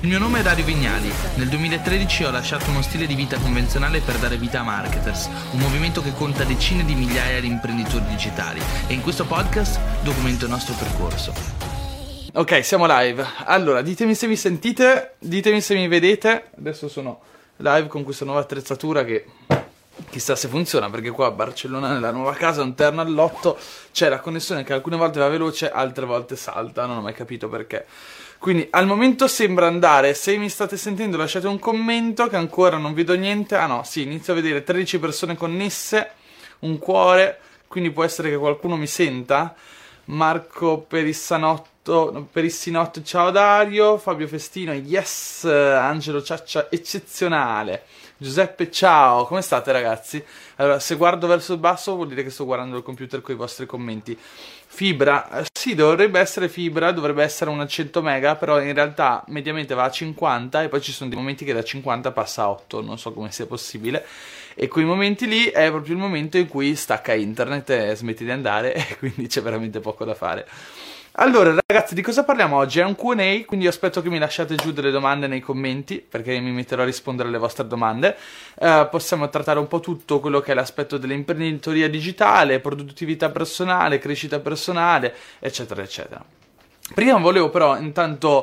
Il mio nome è Dario Vignali. Nel 2013 ho lasciato uno stile di vita convenzionale per dare vita a Marketers, un movimento che conta decine di migliaia di imprenditori digitali e in questo podcast documento il nostro percorso. Ok, siamo live. Allora, ditemi se mi sentite, ditemi se mi vedete. Adesso sono live con questa nuova attrezzatura che chissà se funziona perché qua a Barcellona nella nuova casa un terno all'otto c'è la connessione che alcune volte va veloce, altre volte salta, non ho mai capito perché. Quindi al momento sembra andare, se mi state sentendo lasciate un commento che ancora non vedo niente. Ah no, sì, inizio a vedere 13 persone connesse, un quindi può essere che qualcuno mi senta. Marco Perissanotto, Perissinotto, ciao Dario, Fabio Festino, yes, Angelo Ciaccia, eccezionale. Giuseppe, ciao, come state ragazzi? Allora, se guardo verso il basso vuol dire che sto guardando il computer con i vostri commenti. Fibra, sì, dovrebbe essere fibra, dovrebbe essere una 100 mega, però in realtà mediamente va a 50 e poi ci sono dei momenti che da 50 passa a 8, non so come sia possibile. E quei momenti lì è proprio il momento in cui stacca internet e smetti di andare e quindi c'è veramente poco da fare. Allora, ragazzi, di cosa parliamo oggi? È un QA, quindi aspetto che mi lasciate giù delle domande nei commenti, perché mi metterò a rispondere alle vostre domande. Uh, possiamo trattare un po' tutto quello che è l'aspetto dell'imprenditoria digitale, produttività personale, crescita personale, eccetera, eccetera. Prima volevo però intanto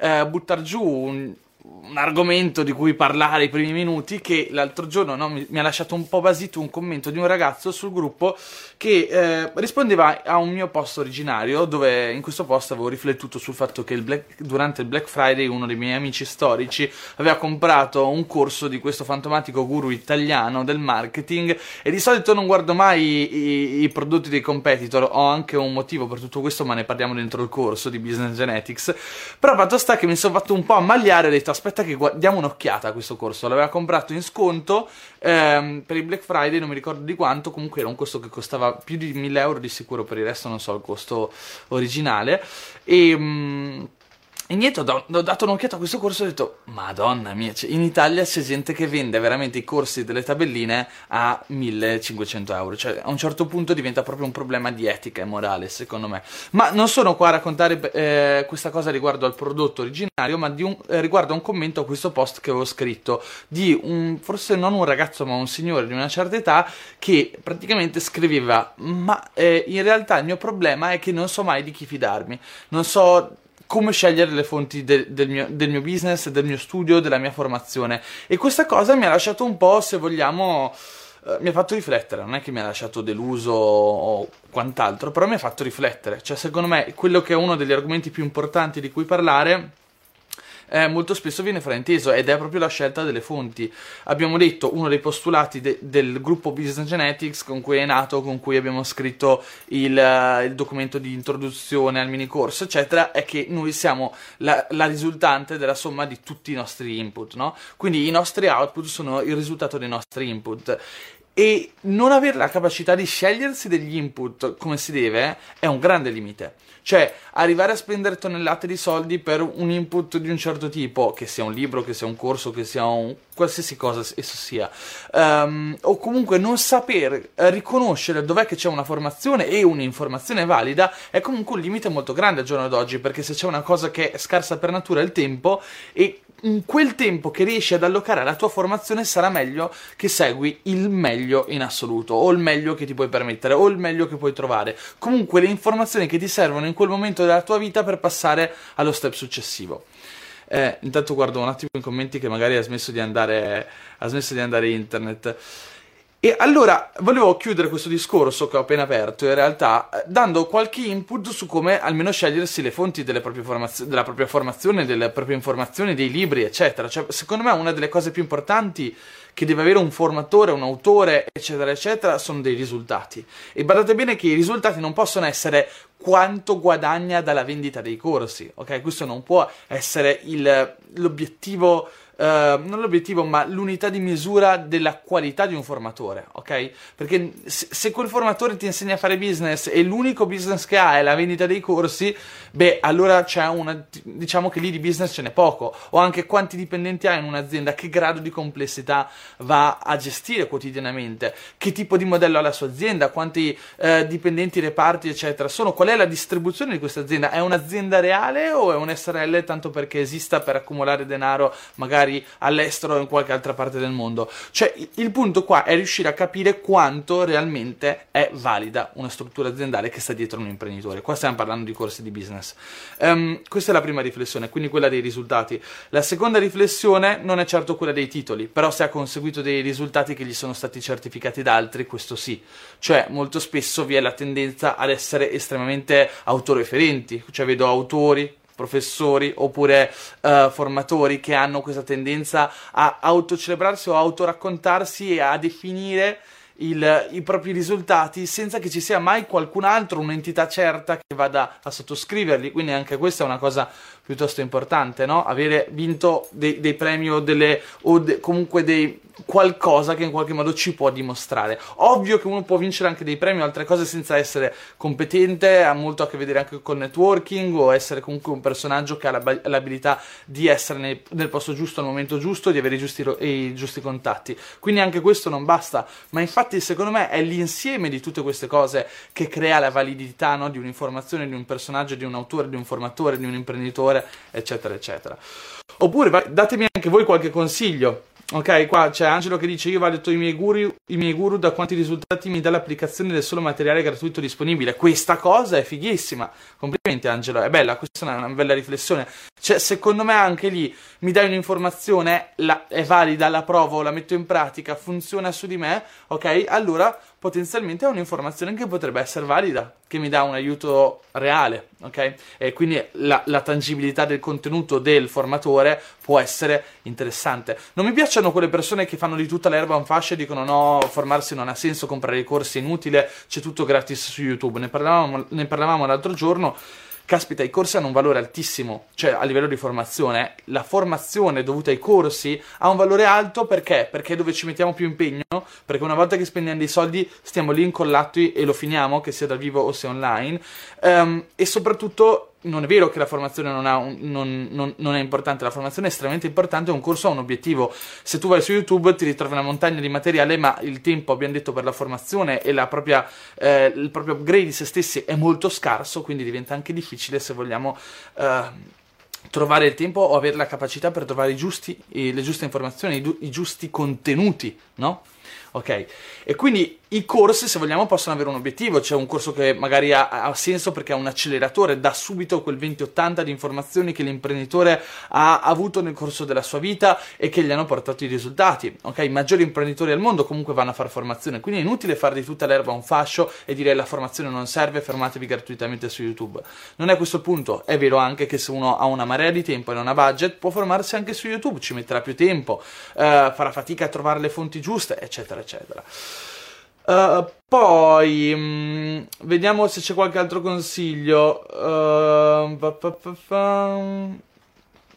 uh, buttare giù un, un argomento di cui parlare i primi minuti che l'altro giorno no, mi, mi, ha lasciato un po' basito un commento di un ragazzo sul gruppo che eh, rispondeva a un mio post originario dove in questo post avevo riflettuto sul fatto che il Black, durante il Black Friday uno dei miei amici storici aveva comprato un corso di questo fantomatico guru italiano del marketing e di solito non guardo mai i, i, i prodotti dei competitor ho anche un motivo per tutto questo ma ne parliamo dentro il corso di Business Genetics. Però fatto sta che mi sono fatto un po' ammagliare ho detto aspetta che diamo un'occhiata a questo corso. L'aveva comprato in sconto ehm, per il Black Friday, non mi ricordo di quanto, comunque era un corso che costava più di 1000 euro di sicuro, per il resto non so il costo originale. E... Mh, mm, e niente, ho, ho, dato un'occhiata a questo corso e ho detto, madonna mia, cioè, in Italia c'è gente che vende veramente i corsi delle tabelline a 1500 euro, cioè a un certo punto diventa proprio un problema di etica e morale, secondo me. Ma non sono qua a raccontare eh, questa cosa riguardo al prodotto originario, ma un, eh, riguardo a un commento a questo post che avevo scritto di un, forse non un ragazzo, ma un signore di una certa età che praticamente scriveva, ma eh, in realtà il mio problema è che non so mai di chi fidarmi, non so come scegliere le fonti de- del, mio, del, mio, business, del mio studio, della mia formazione. E questa cosa mi ha lasciato un po', se vogliamo, eh, mi ha fatto riflettere. Non è che mi ha lasciato deluso o quant'altro, però mi ha fatto riflettere. Cioè, secondo me, quello che è uno degli argomenti più importanti di cui parlare eh, molto spesso viene frainteso ed è proprio la scelta delle fonti. Abbiamo detto uno dei postulati de- del gruppo Business Genetics con cui è nato, con cui abbiamo scritto il, uh, il documento di introduzione al mini corso, eccetera, è che noi siamo la, la risultante della somma di tutti i nostri input, no? Quindi i nostri output sono il risultato dei nostri input e non avere la capacità di scegliersi degli input come si deve è un grande limite. Cioè, arrivare a spendere tonnellate di soldi per un input di un certo tipo, che sia un libro, che sia un corso, che sia un qualsiasi cosa esso sia, um, o comunque non saper riconoscere dov'è che c'è una formazione e un'informazione valida, è comunque un limite molto grande al giorno d'oggi, perché se c'è una cosa che è scarsa per natura è il tempo e quel tempo che riesci ad allocare alla tua formazione sarà meglio che segui il meglio in assoluto, o il meglio che ti puoi permettere, o il meglio che puoi trovare. Comunque le informazioni che ti servono in quel momento della tua vita per passare allo step successivo. Eh, intanto guardo un attimo i commenti che magari ha smesso di andare, ha smesso di andare internet. E allora volevo chiudere questo discorso che ho appena aperto, in realtà, dando qualche input su come almeno scegliersi le fonti formazio- della propria formazione, delle proprie informazioni, dei libri, eccetera. Cioè, secondo me una delle cose più importanti che deve avere un formatore, un autore, eccetera, eccetera, sono dei risultati. E badate bene che i risultati non possono essere quanto guadagna dalla vendita dei corsi, ok? Questo non può essere il, l'obiettivo Uh, non l'obiettivo, ma l'unità di misura della qualità di un formatore, ok? Perché se, quel formatore ti insegna a fare business e l'unico business che ha è la vendita dei corsi, beh, allora c'è una, diciamo che lì di business ce n'è poco. O anche quanti dipendenti hai in un'azienda, che grado di complessità va a gestire quotidianamente, che tipo di modello ha la sua azienda, quanti eh, dipendenti, reparti, eccetera, sono, qual è la distribuzione di questa azienda, è un'azienda reale o è un SRL tanto perché esista per accumulare denaro magari all'estero o in qualche altra parte del mondo? Cioè il punto qua è riuscire a capire quanto realmente è valida una struttura aziendale che sta dietro un imprenditore. Qua stiamo parlando di corsi di business. Um, questa è la prima riflessione, quindi quella dei risultati. La seconda riflessione non è certo quella dei titoli, però se ha conseguito dei risultati che gli sono stati certificati da altri, questo sì. Cioè, molto spesso vi è la tendenza ad essere estremamente autoreferenti, cioè vedo autori, professori oppure uh, formatori che hanno questa tendenza a autocelebrarsi o autoraccontarsi e a definire il, i propri risultati senza che ci sia mai qualcun altro, un'entità certa che vada a sottoscriverli. Quindi anche questa è una cosa piuttosto importante, no? Avere vinto dei, dei premi o, delle, o de, comunque dei, qualcosa che in qualche modo ci può dimostrare. Ovvio che uno può vincere anche dei premi o altre cose senza essere competente, ha molto a che vedere anche con networking o essere comunque un personaggio che ha l'abilità di essere nel, nel posto giusto al momento giusto, di avere i giusti, i giusti contatti. Quindi anche questo non basta, ma infatti secondo me è l'insieme di tutte queste cose che crea la validità no? di un'informazione, di un personaggio, di un autore, di un formatore, di un imprenditore, eccetera, eccetera. Oppure datemi anche voi qualche consiglio Ok, qua c'è Angelo che dice: Io valuto i miei, guru, i miei guru da quanti risultati mi dà l'applicazione del solo materiale gratuito disponibile. Questa cosa è fighissima. Complimenti, Angelo, è bella. Questa è una, una bella riflessione. Cioè, secondo me, anche lì mi dai un'informazione, la, è valida, la provo, la metto in pratica, funziona su di me. Ok, allora potenzialmente è un'informazione che potrebbe essere valida, che mi dà un aiuto reale, ok? E quindi la, la, tangibilità del contenuto del formatore può essere interessante. Non mi piacciono quelle persone che fanno di tutta l'erba un fascio e dicono no, formarsi non ha senso, comprare i corsi è inutile, c'è tutto gratis su YouTube. Ne parlavamo, ne parlavamo l'altro giorno caspita, i corsi hanno un valore altissimo, cioè a livello di formazione, la formazione dovuta ai corsi ha un valore alto perché? Perché è dove ci mettiamo più impegno, perché una volta che spendiamo dei soldi stiamo lì incollati e lo finiamo, che sia dal vivo o sia online, um, e soprattutto non è vero che la formazione non, un, non, non, non, è importante, la formazione è estremamente importante, un corso ha un obiettivo. Se tu vai su YouTube ti ritrovi una montagna di materiale, ma il tempo, abbiamo detto, per la formazione e propria, eh, il proprio upgrade di se stessi è molto scarso, quindi diventa anche difficile se vogliamo... Eh, trovare il tempo o avere la capacità per trovare giusti, le giuste informazioni, i giusti contenuti, no? Ok, e quindi i corsi, se vogliamo, possono avere un obiettivo. C'è un corso che magari ha, ha senso perché è un acceleratore, dà subito quel 20-80 di informazioni che l'imprenditore ha avuto nel corso della sua vita e che gli hanno portato i risultati. Ok, i maggiori imprenditori al mondo comunque vanno a fare formazione, quindi è inutile fare di tutta l'erba un fascio e dire la formazione non serve, fermatevi gratuitamente su YouTube. Non è questo il punto. È vero anche che se uno ha una marea di tempo e non ha budget, può formarsi anche su YouTube, ci metterà più tempo, eh, farà fatica a trovare le fonti giuste, eccetera, eccetera. Uh, poi mh, mm, vediamo se c'è qualche altro consiglio. Uh, pa, pa, pa,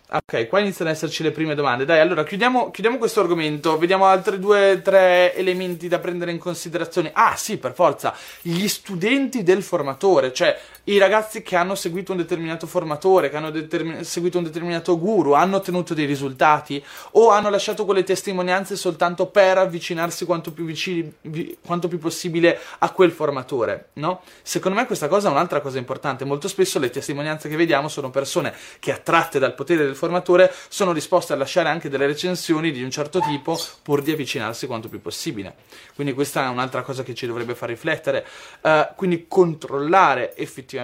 Ok, qua iniziano ad esserci le prime domande. Dai, allora chiudiamo, chiudiamo questo argomento. Vediamo altri due, tre elementi da prendere in considerazione. Ah, sì, per forza. Gli studenti del formatore, cioè i ragazzi che hanno seguito un determinato formatore, che hanno determin- seguito un determinato guru, hanno ottenuto dei risultati o hanno lasciato quelle testimonianze soltanto per avvicinarsi quanto più, vicini, vi- quanto più possibile a quel formatore, no? Secondo me questa cosa è un'altra cosa importante. Molto spesso le testimonianze che vediamo sono persone che attratte dal potere del formatore sono disposte a lasciare anche delle recensioni di un certo tipo pur di avvicinarsi quanto più possibile. Quindi questa è un'altra cosa che ci dovrebbe far riflettere. Uh, quindi controllare effettivamente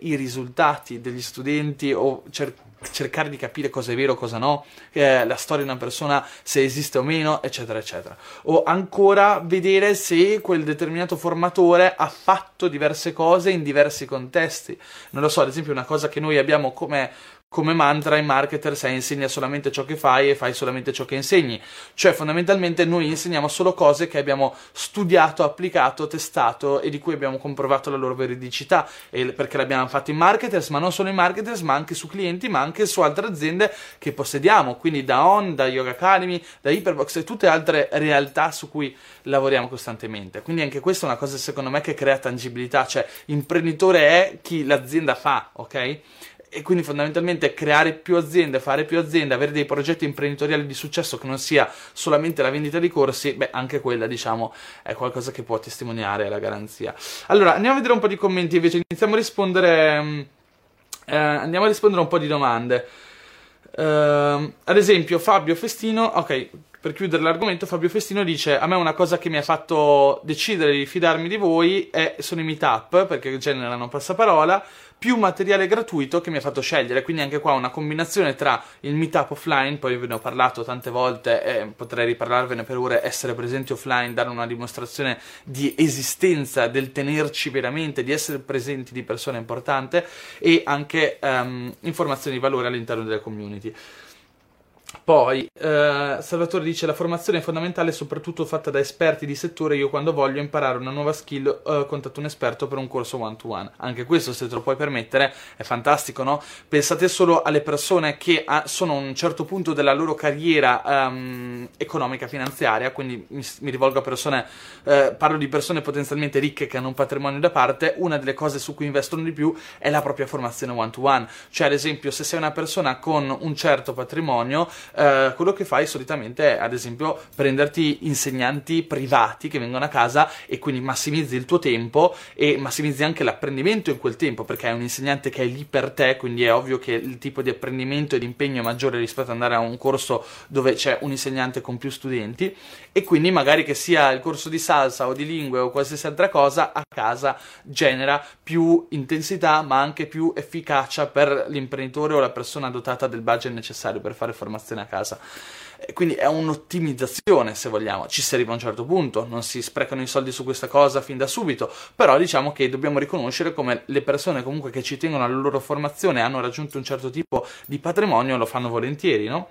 i risultati degli studenti o cercare cercare di capire cosa è vero, cosa no, eh, la storia di una persona, se esiste o meno, eccetera, eccetera. O ancora vedere se quel determinato formatore ha fatto diverse cose in diversi contesti. Non lo so, ad esempio, una cosa che noi abbiamo come come mantra in marketer sei insegna solamente ciò che fai e fai solamente ciò che insegni. Cioè, fondamentalmente noi insegniamo solo cose che abbiamo studiato, applicato, testato e di cui abbiamo comprovato la loro veridicità, perché l'abbiamo fatto in marketers, ma non solo in marketers, ma anche su clienti, ma anche su altre aziende che possediamo, quindi da On, da Yoga Academy, da Hyperbox e tutte altre realtà su cui lavoriamo costantemente. Quindi anche questa è una cosa secondo me che crea tangibilità, cioè imprenditore è chi l'azienda fa, ok? E quindi fondamentalmente creare più aziende, fare più aziende, avere dei progetti imprenditoriali di successo che non sia solamente la vendita di corsi, beh, anche quella, diciamo, è qualcosa che può testimoniare la garanzia. Allora, andiamo a vedere un po' di commenti invece, iniziamo a rispondere, mm, eh, andiamo a rispondere a un po' di domande. Uh, ad esempio, Fabio Festino, ok, per chiudere l'argomento, Fabio Festino dice: A me una cosa che mi ha fatto decidere di fidarmi di voi è, sono i meetup, perché generano passaparola più materiale gratuito che mi ha fatto scegliere. Quindi anche qua una combinazione tra il meetup offline, poi ve ne ho parlato tante volte e potrei riparlarvene per ore, essere presenti offline, dare una dimostrazione di esistenza, del tenerci veramente, di essere presenti di persona importante e anche um, informazioni di valore all'interno delle community. Poi, eh, Salvatore dice: La formazione è fondamentale, soprattutto fatta da esperti di settore. Io, quando voglio imparare una nuova skill, eh, contatto un esperto per un corso one-to-one. Anche questo, se te lo puoi permettere, è fantastico, no? Pensate solo alle persone che ha, sono a un certo punto della loro carriera um, economica, finanziaria. Quindi mi, mi rivolgo a persone, eh, parlo di persone potenzialmente ricche che hanno un patrimonio da parte. Una delle cose su cui investono di più è la propria formazione one-to-one. Cioè, ad esempio, se sei una persona con un certo patrimonio eh, quello che fai solitamente è, ad esempio, prenderti insegnanti privati che vengono a casa e quindi massimizzi il tuo tempo e massimizzi anche l'apprendimento in quel tempo, perché è un insegnante che è lì per te, quindi è ovvio che il tipo di apprendimento e di impegno è maggiore rispetto ad andare a un corso dove c'è un insegnante con più studenti e quindi magari che sia il corso di salsa o di lingue o qualsiasi altra cosa a casa genera più intensità ma anche più efficacia per l'imprenditore o la persona dotata del budget necessario per fare formazione a casa. Quindi è un'ottimizzazione, se vogliamo. Ci si arriva a un certo punto, non si sprecano i soldi su questa cosa fin da subito, però diciamo che dobbiamo riconoscere come le persone comunque che ci tengono alla loro formazione hanno raggiunto un certo tipo di patrimonio, lo fanno volentieri, no?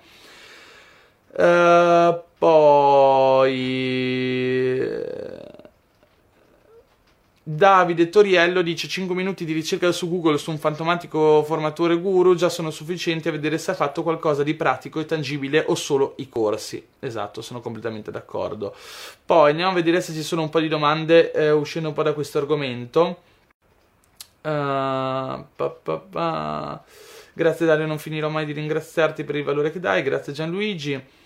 Uh, poi Davide Toriello dice 5 minuti di ricerca su Google su un fantomatico formatore guru già sono sufficienti a vedere se ha fatto qualcosa di pratico e tangibile o solo i corsi. Esatto, sono completamente d'accordo. Poi andiamo a vedere se ci sono un po' di domande eh, uscendo un po' da questo argomento. Uh, pa, pa, pa. Grazie Dario, non finirò mai di ringraziarti per il valore che dai. Grazie Gianluigi.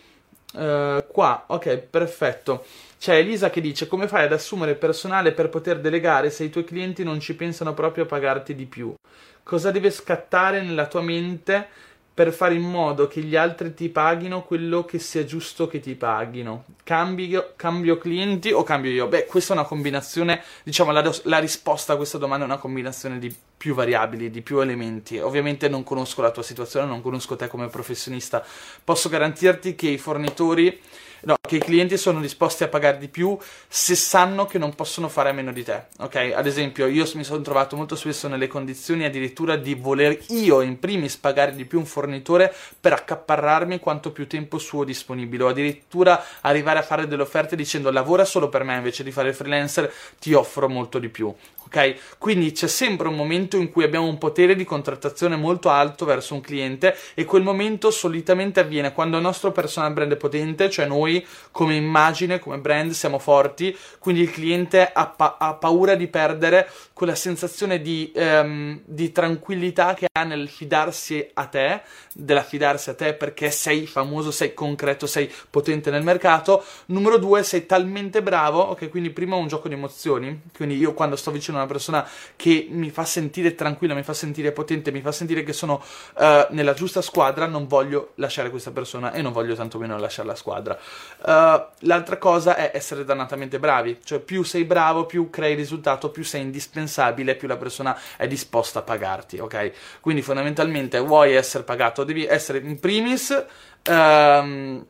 Uh, qua, ok, perfetto. C'è Elisa che dice come fai ad assumere personale per poter delegare se i tuoi clienti non ci pensano proprio a pagarti di più? Cosa deve scattare nella tua mente per fare in modo che gli altri ti paghino quello che sia giusto che ti paghino? Cambio, cambio clienti o cambio io? Beh, questa è una combinazione, diciamo la, la risposta a questa domanda è una combinazione di più variabili, di più elementi. Ovviamente non conosco la tua situazione, non conosco te come professionista. Posso garantirti che i fornitori no, che i clienti sono disposti a pagare di più se sanno che non possono fare a meno di te. Ok? Ad esempio, io mi sono trovato molto spesso nelle condizioni addirittura di voler io in primis pagare di più un fornitore per accaparrarmi quanto più tempo suo disponibile, o addirittura arrivare a fare delle offerte dicendo lavora solo per me invece di fare il freelancer, ti offro molto di più ok? Quindi c'è sempre un momento in cui abbiamo un potere di contrattazione molto alto verso un cliente e quel momento solitamente avviene quando il nostro personal brand è potente, cioè noi come immagine, come brand siamo forti, quindi il cliente ha, pa- ha paura di perdere quella sensazione di, um, di tranquillità che ha nel fidarsi a te, dell'affidarsi a te perché sei famoso, sei concreto, sei potente nel mercato. Numero due, sei talmente bravo, ok? Quindi prima un gioco di emozioni, quindi io quando sto vicino una persona che mi fa sentire tranquilla, mi fa sentire potente, mi fa sentire che sono uh, nella giusta squadra, non voglio lasciare questa persona e non voglio tantomeno lasciare la squadra. Uh, l'altra cosa è essere dannatamente bravi, cioè più sei bravo, più crei risultato, più sei indispensabile, più la persona è disposta a pagarti, ok? Quindi fondamentalmente vuoi essere pagato, devi essere in primis... Um,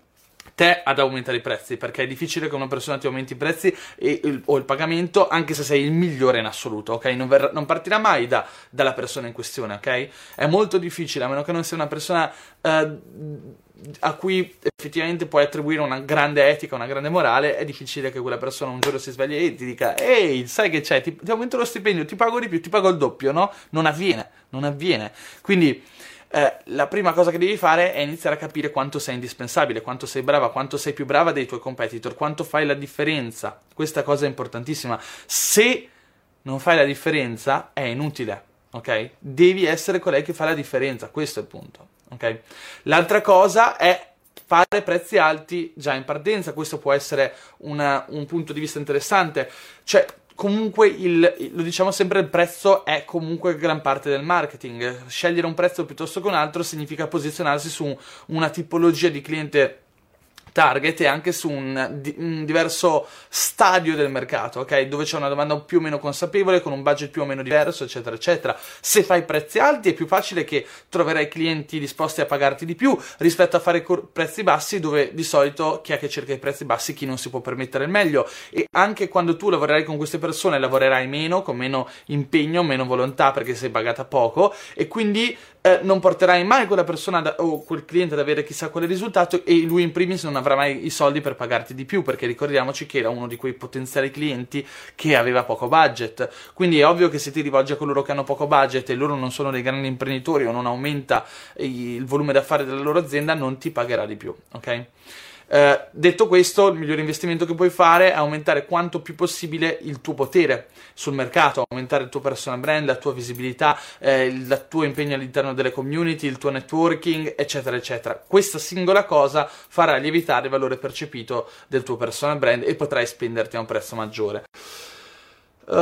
te ad aumentare i prezzi, perché è difficile che una persona ti aumenti i prezzi e, il, o il pagamento, anche se sei il migliore in assoluto, ok? Non, ver- non partirà mai da, dalla persona in questione, ok? È molto difficile, a meno che non sia una persona uh, a cui effettivamente puoi attribuire una grande etica, una grande morale, è difficile che quella persona un giorno si svegli e ti dica ehi, sai che c'è, ti, ti aumento lo stipendio, ti pago di più, ti pago il doppio, no? Non avviene, non avviene. Quindi eh, la prima cosa che devi fare è iniziare a capire quanto sei indispensabile, quanto sei brava, quanto sei più brava dei tuoi competitor, quanto fai la differenza. Questa cosa è importantissima. Se non fai la differenza, è inutile ok? Devi essere colei che fa la differenza, questo è il punto, ok? L'altra cosa è fare prezzi alti già in partenza, questo può essere una, un punto di vista interessante, cioè comunque il, lo diciamo sempre, il prezzo è comunque gran parte del marketing. Scegliere un prezzo piuttosto che un altro significa posizionarsi su una tipologia di cliente target e anche su un, un, diverso stadio del mercato, ok? Dove c'è una domanda più o meno consapevole, con un budget più o meno diverso, eccetera, eccetera. Se fai prezzi alti è più facile che troverai clienti disposti a pagarti di più rispetto a fare cor- prezzi bassi, dove di solito chi è che cerca i prezzi bassi, chi non si può permettere il meglio. E anche quando tu lavorerai con queste persone, lavorerai meno, con meno impegno, meno volontà perché sei pagata poco e quindi eh, non porterai mai quella persona da, o quel cliente ad avere chissà quale risultato e lui in primis non avrà mai i soldi per pagarti di più perché ricordiamoci che era uno di quei potenziali clienti che aveva poco budget quindi è ovvio che se ti rivolgi a coloro che hanno poco budget e loro non sono dei grandi imprenditori o non aumenta il volume d'affari della loro azienda non ti pagherà di più ok? Eh, detto questo, il migliore investimento che puoi fare è aumentare quanto più possibile il tuo potere sul mercato, aumentare il tuo personal brand, la tua visibilità, eh, il tuo impegno all'interno delle community, il tuo networking, eccetera, eccetera. Questa singola cosa farà lievitare il valore percepito del tuo personal brand e potrai spenderti a un prezzo maggiore. Uh,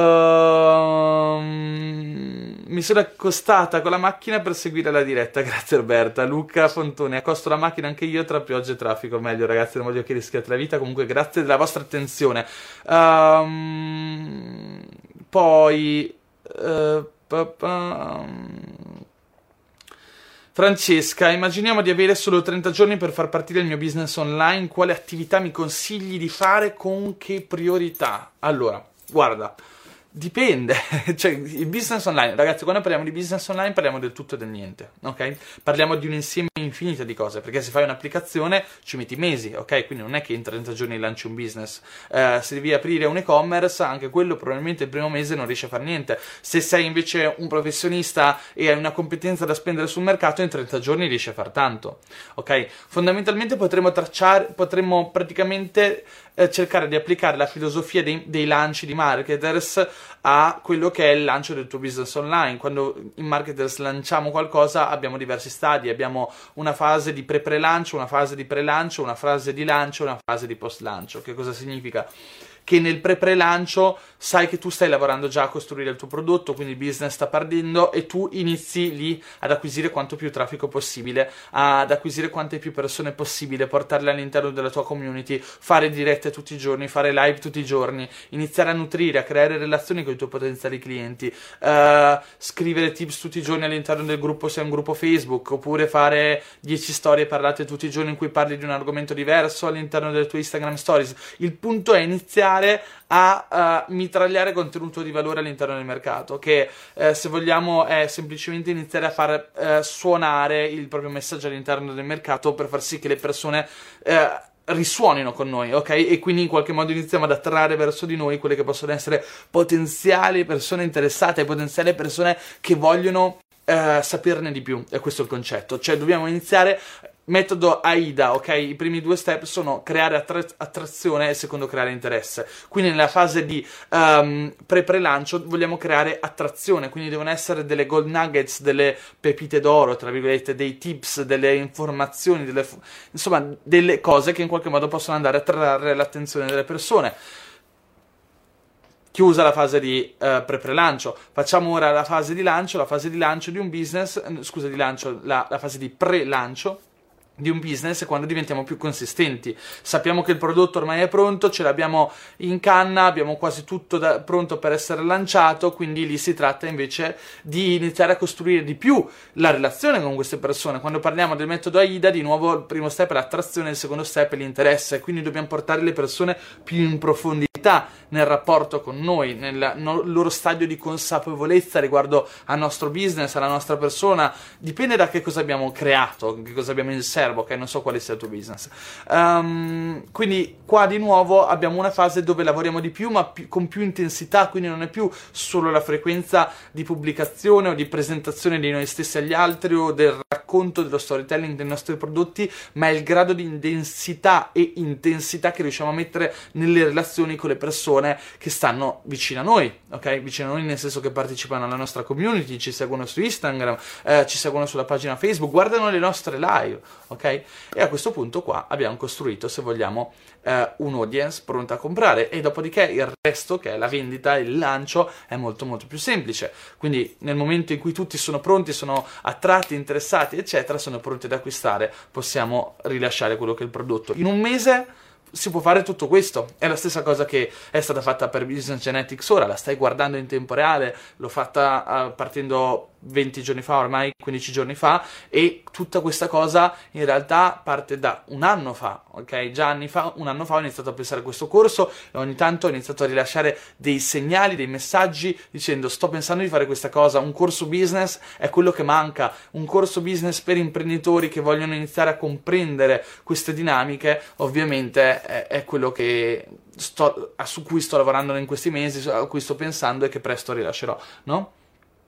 sono accostata con la macchina per seguire la diretta. Grazie Roberta. Luca Fontone, accosto la macchina anche io tra pioggia e traffico. Meglio ragazzi, non voglio che rischiate la vita. Comunque grazie della vostra attenzione. Um, poi... Uh, Francesca, immaginiamo di avere solo 30 giorni per far partire il mio business online. Quale attività mi consigli di fare? Con che priorità? Allora, guarda, Dipende, cioè il business online, ragazzi, quando parliamo di business online parliamo del tutto e del niente, ok? Parliamo di un insieme infinito di cose, perché se fai un'applicazione ci metti mesi, ok? Quindi non è che in 30 giorni lanci un business. Uh, se devi aprire un e-commerce, anche quello probabilmente il primo mese non riesci a fare niente. Se sei invece un professionista e hai una competenza da spendere sul mercato, in 30 giorni riesci a fare tanto, ok? Fondamentalmente potremmo tracciare, potremmo praticamente eh, cercare di applicare la filosofia dei, dei, lanci di marketers a quello che è il lancio del tuo business online. Quando in marketers lanciamo qualcosa abbiamo diversi stadi, abbiamo una fase di pre-pre-lancio, una fase di pre-lancio, una fase di lancio, una fase di post-lancio. Che cosa significa? Che nel pre-pre-lancio sai che tu stai lavorando già a costruire il tuo prodotto, quindi il business sta partendo e tu inizi lì ad acquisire quanto più traffico possibile, ad acquisire quante più persone possibile, portarle all'interno della tua community, fare dirette tutti i giorni, fare live tutti i giorni, iniziare a nutrire, a creare relazioni con i tuoi potenziali clienti, uh, scrivere tips tutti i giorni all'interno del gruppo se è un gruppo Facebook, oppure fare 10 storie parlate tutti i giorni in cui parli di un argomento diverso all'interno delle tue Instagram stories. Il punto è iniziare iniziare a uh, mitragliare contenuto di valore all'interno del mercato, che eh, se vogliamo è semplicemente iniziare a far eh, suonare il proprio messaggio all'interno del mercato per far sì che le persone eh, risuonino con noi, ok? E quindi in qualche modo iniziamo ad attrarre verso di noi quelle che possono essere potenziali persone interessate, potenziali persone che vogliono Uh, saperne di più, è questo il concetto. Cioè, dobbiamo iniziare Metodo AIDA, ok? I primi due step sono creare attra- attrazione e secondo creare interesse. Quindi nella fase di um, pre-pre-lancio vogliamo creare attrazione, quindi devono essere delle gold nuggets, delle pepite d'oro, tra virgolette, dei tips, delle informazioni, delle, insomma, delle cose che in qualche modo possono andare a attrarre l'attenzione delle persone chiusa la fase di uh, pre-pre-lancio. Facciamo ora la fase di lancio, la fase di lancio di un business, scusa, di lancio, la, la fase di pre-lancio di un business quando diventiamo più consistenti. Sappiamo che il prodotto ormai è pronto, ce l'abbiamo in canna, abbiamo quasi tutto da, pronto per essere lanciato, quindi lì si tratta invece di iniziare a costruire di più la relazione con queste persone. Quando parliamo del metodo AIDA, di nuovo il primo step è l'attrazione, il secondo step è l'interesse, quindi dobbiamo portare le persone più in profondità nel rapporto con noi, nel no, loro stadio di consapevolezza riguardo al nostro business, alla nostra persona, dipende da che cosa abbiamo creato, che cosa abbiamo in serbo, ok? Non so quale sia il tuo business. Um, quindi qua di nuovo abbiamo una fase dove lavoriamo di più, ma più, con più intensità, quindi non è più solo la frequenza di pubblicazione o di presentazione di noi stessi agli altri o del racconto, dello storytelling dei nostri prodotti, ma è il grado di densità e intensità che riusciamo a mettere nelle relazioni con le persone persone che stanno vicino a noi, ok? Vicino a noi nel senso che partecipano alla nostra community, ci seguono su Instagram, eh, ci seguono sulla pagina Facebook, guardano le nostre live, ok? E a questo punto qua abbiamo costruito, se vogliamo, eh, un audience pronta a comprare e dopodiché il resto, che è la vendita, il lancio, è molto molto più semplice. Quindi nel momento in cui tutti sono pronti, sono attratti, interessati, eccetera, sono pronti ad acquistare, possiamo rilasciare quello che è il prodotto. In un mese si può fare tutto questo. È la stessa cosa che è stata fatta per Business Genetics ora, la stai guardando in tempo reale, l'ho fatta uh, partendo 20 giorni fa, ormai 15 giorni fa, e tutta questa cosa in realtà parte da un anno fa, ok? Già anni fa, un anno fa ho iniziato a pensare a questo corso e ogni tanto ho iniziato a rilasciare dei segnali, dei messaggi dicendo sto pensando di fare questa cosa, un corso business è quello che manca, un corso business per imprenditori che vogliono iniziare a comprendere queste dinamiche, ovviamente è, è quello che sto, su cui sto lavorando in questi mesi, a cui sto pensando e che presto rilascerò, no?